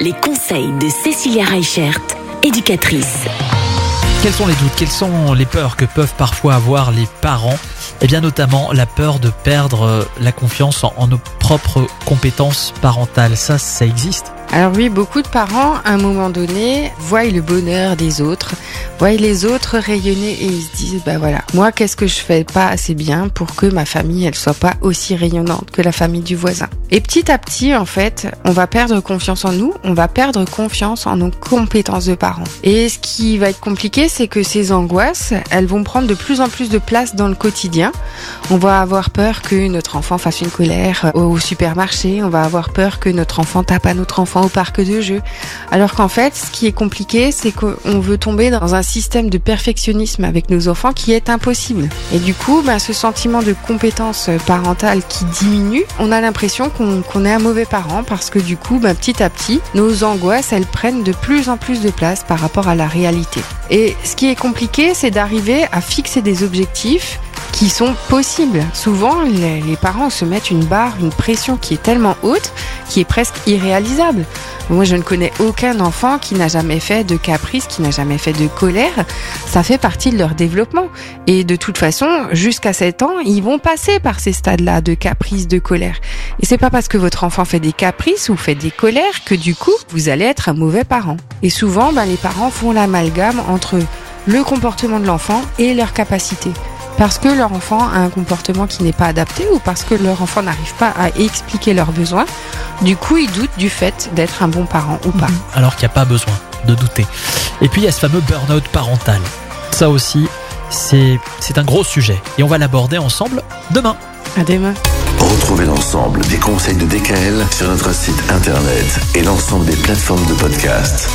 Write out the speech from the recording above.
Les conseils de Cécilia Reichert, éducatrice. Quels sont les doutes, quelles sont les peurs que peuvent parfois avoir les parents? Eh bien notamment la peur de perdre la confiance en nos propres compétences parentales. Ça, ça existe? Alors oui, beaucoup de parents, à un moment donné, voient le bonheur des autres, voient les autres rayonner et ils se disent, bah voilà, moi, qu'est-ce que je fais pas assez bien pour que ma famille, elle soit pas aussi rayonnante que la famille du voisin? Et petit à petit, en fait, on va perdre confiance en nous, on va perdre confiance en nos compétences de parents. Et ce qui va être compliqué, c'est que ces angoisses, elles vont prendre de plus en plus de place dans le quotidien. On va avoir peur que notre enfant fasse une colère au supermarché, on va avoir peur que notre enfant tape à notre enfant au parc de jeux. Alors qu'en fait, ce qui est compliqué, c'est qu'on veut tomber dans un système de perfectionnisme avec nos enfants qui est impossible. Et du coup, ben, ce sentiment de compétence parentale qui diminue, on a l'impression qu'on est un mauvais parent parce que du coup, ben, petit à petit, nos angoisses, elles prennent de plus en plus de place par rapport à la réalité. Et ce qui est compliqué, c'est d'arriver à fixer des objectifs qui sont possibles. Souvent, les, parents se mettent une barre, une pression qui est tellement haute, qui est presque irréalisable. Moi, je ne connais aucun enfant qui n'a jamais fait de caprice, qui n'a jamais fait de colère. Ça fait partie de leur développement. Et de toute façon, jusqu'à 7 ans, ils vont passer par ces stades-là de caprice, de colère. Et c'est pas parce que votre enfant fait des caprices ou fait des colères que du coup, vous allez être un mauvais parent. Et souvent, ben, les parents font l'amalgame entre le comportement de l'enfant et leur capacité parce que leur enfant a un comportement qui n'est pas adapté ou parce que leur enfant n'arrive pas à expliquer leurs besoins. Du coup, ils doutent du fait d'être un bon parent ou pas. Alors qu'il n'y a pas besoin de douter. Et puis il y a ce fameux burn-out parental. Ça aussi, c'est un gros sujet. Et on va l'aborder ensemble demain. À demain. Retrouvez l'ensemble des conseils de DKL sur notre site internet et l'ensemble des plateformes de podcast.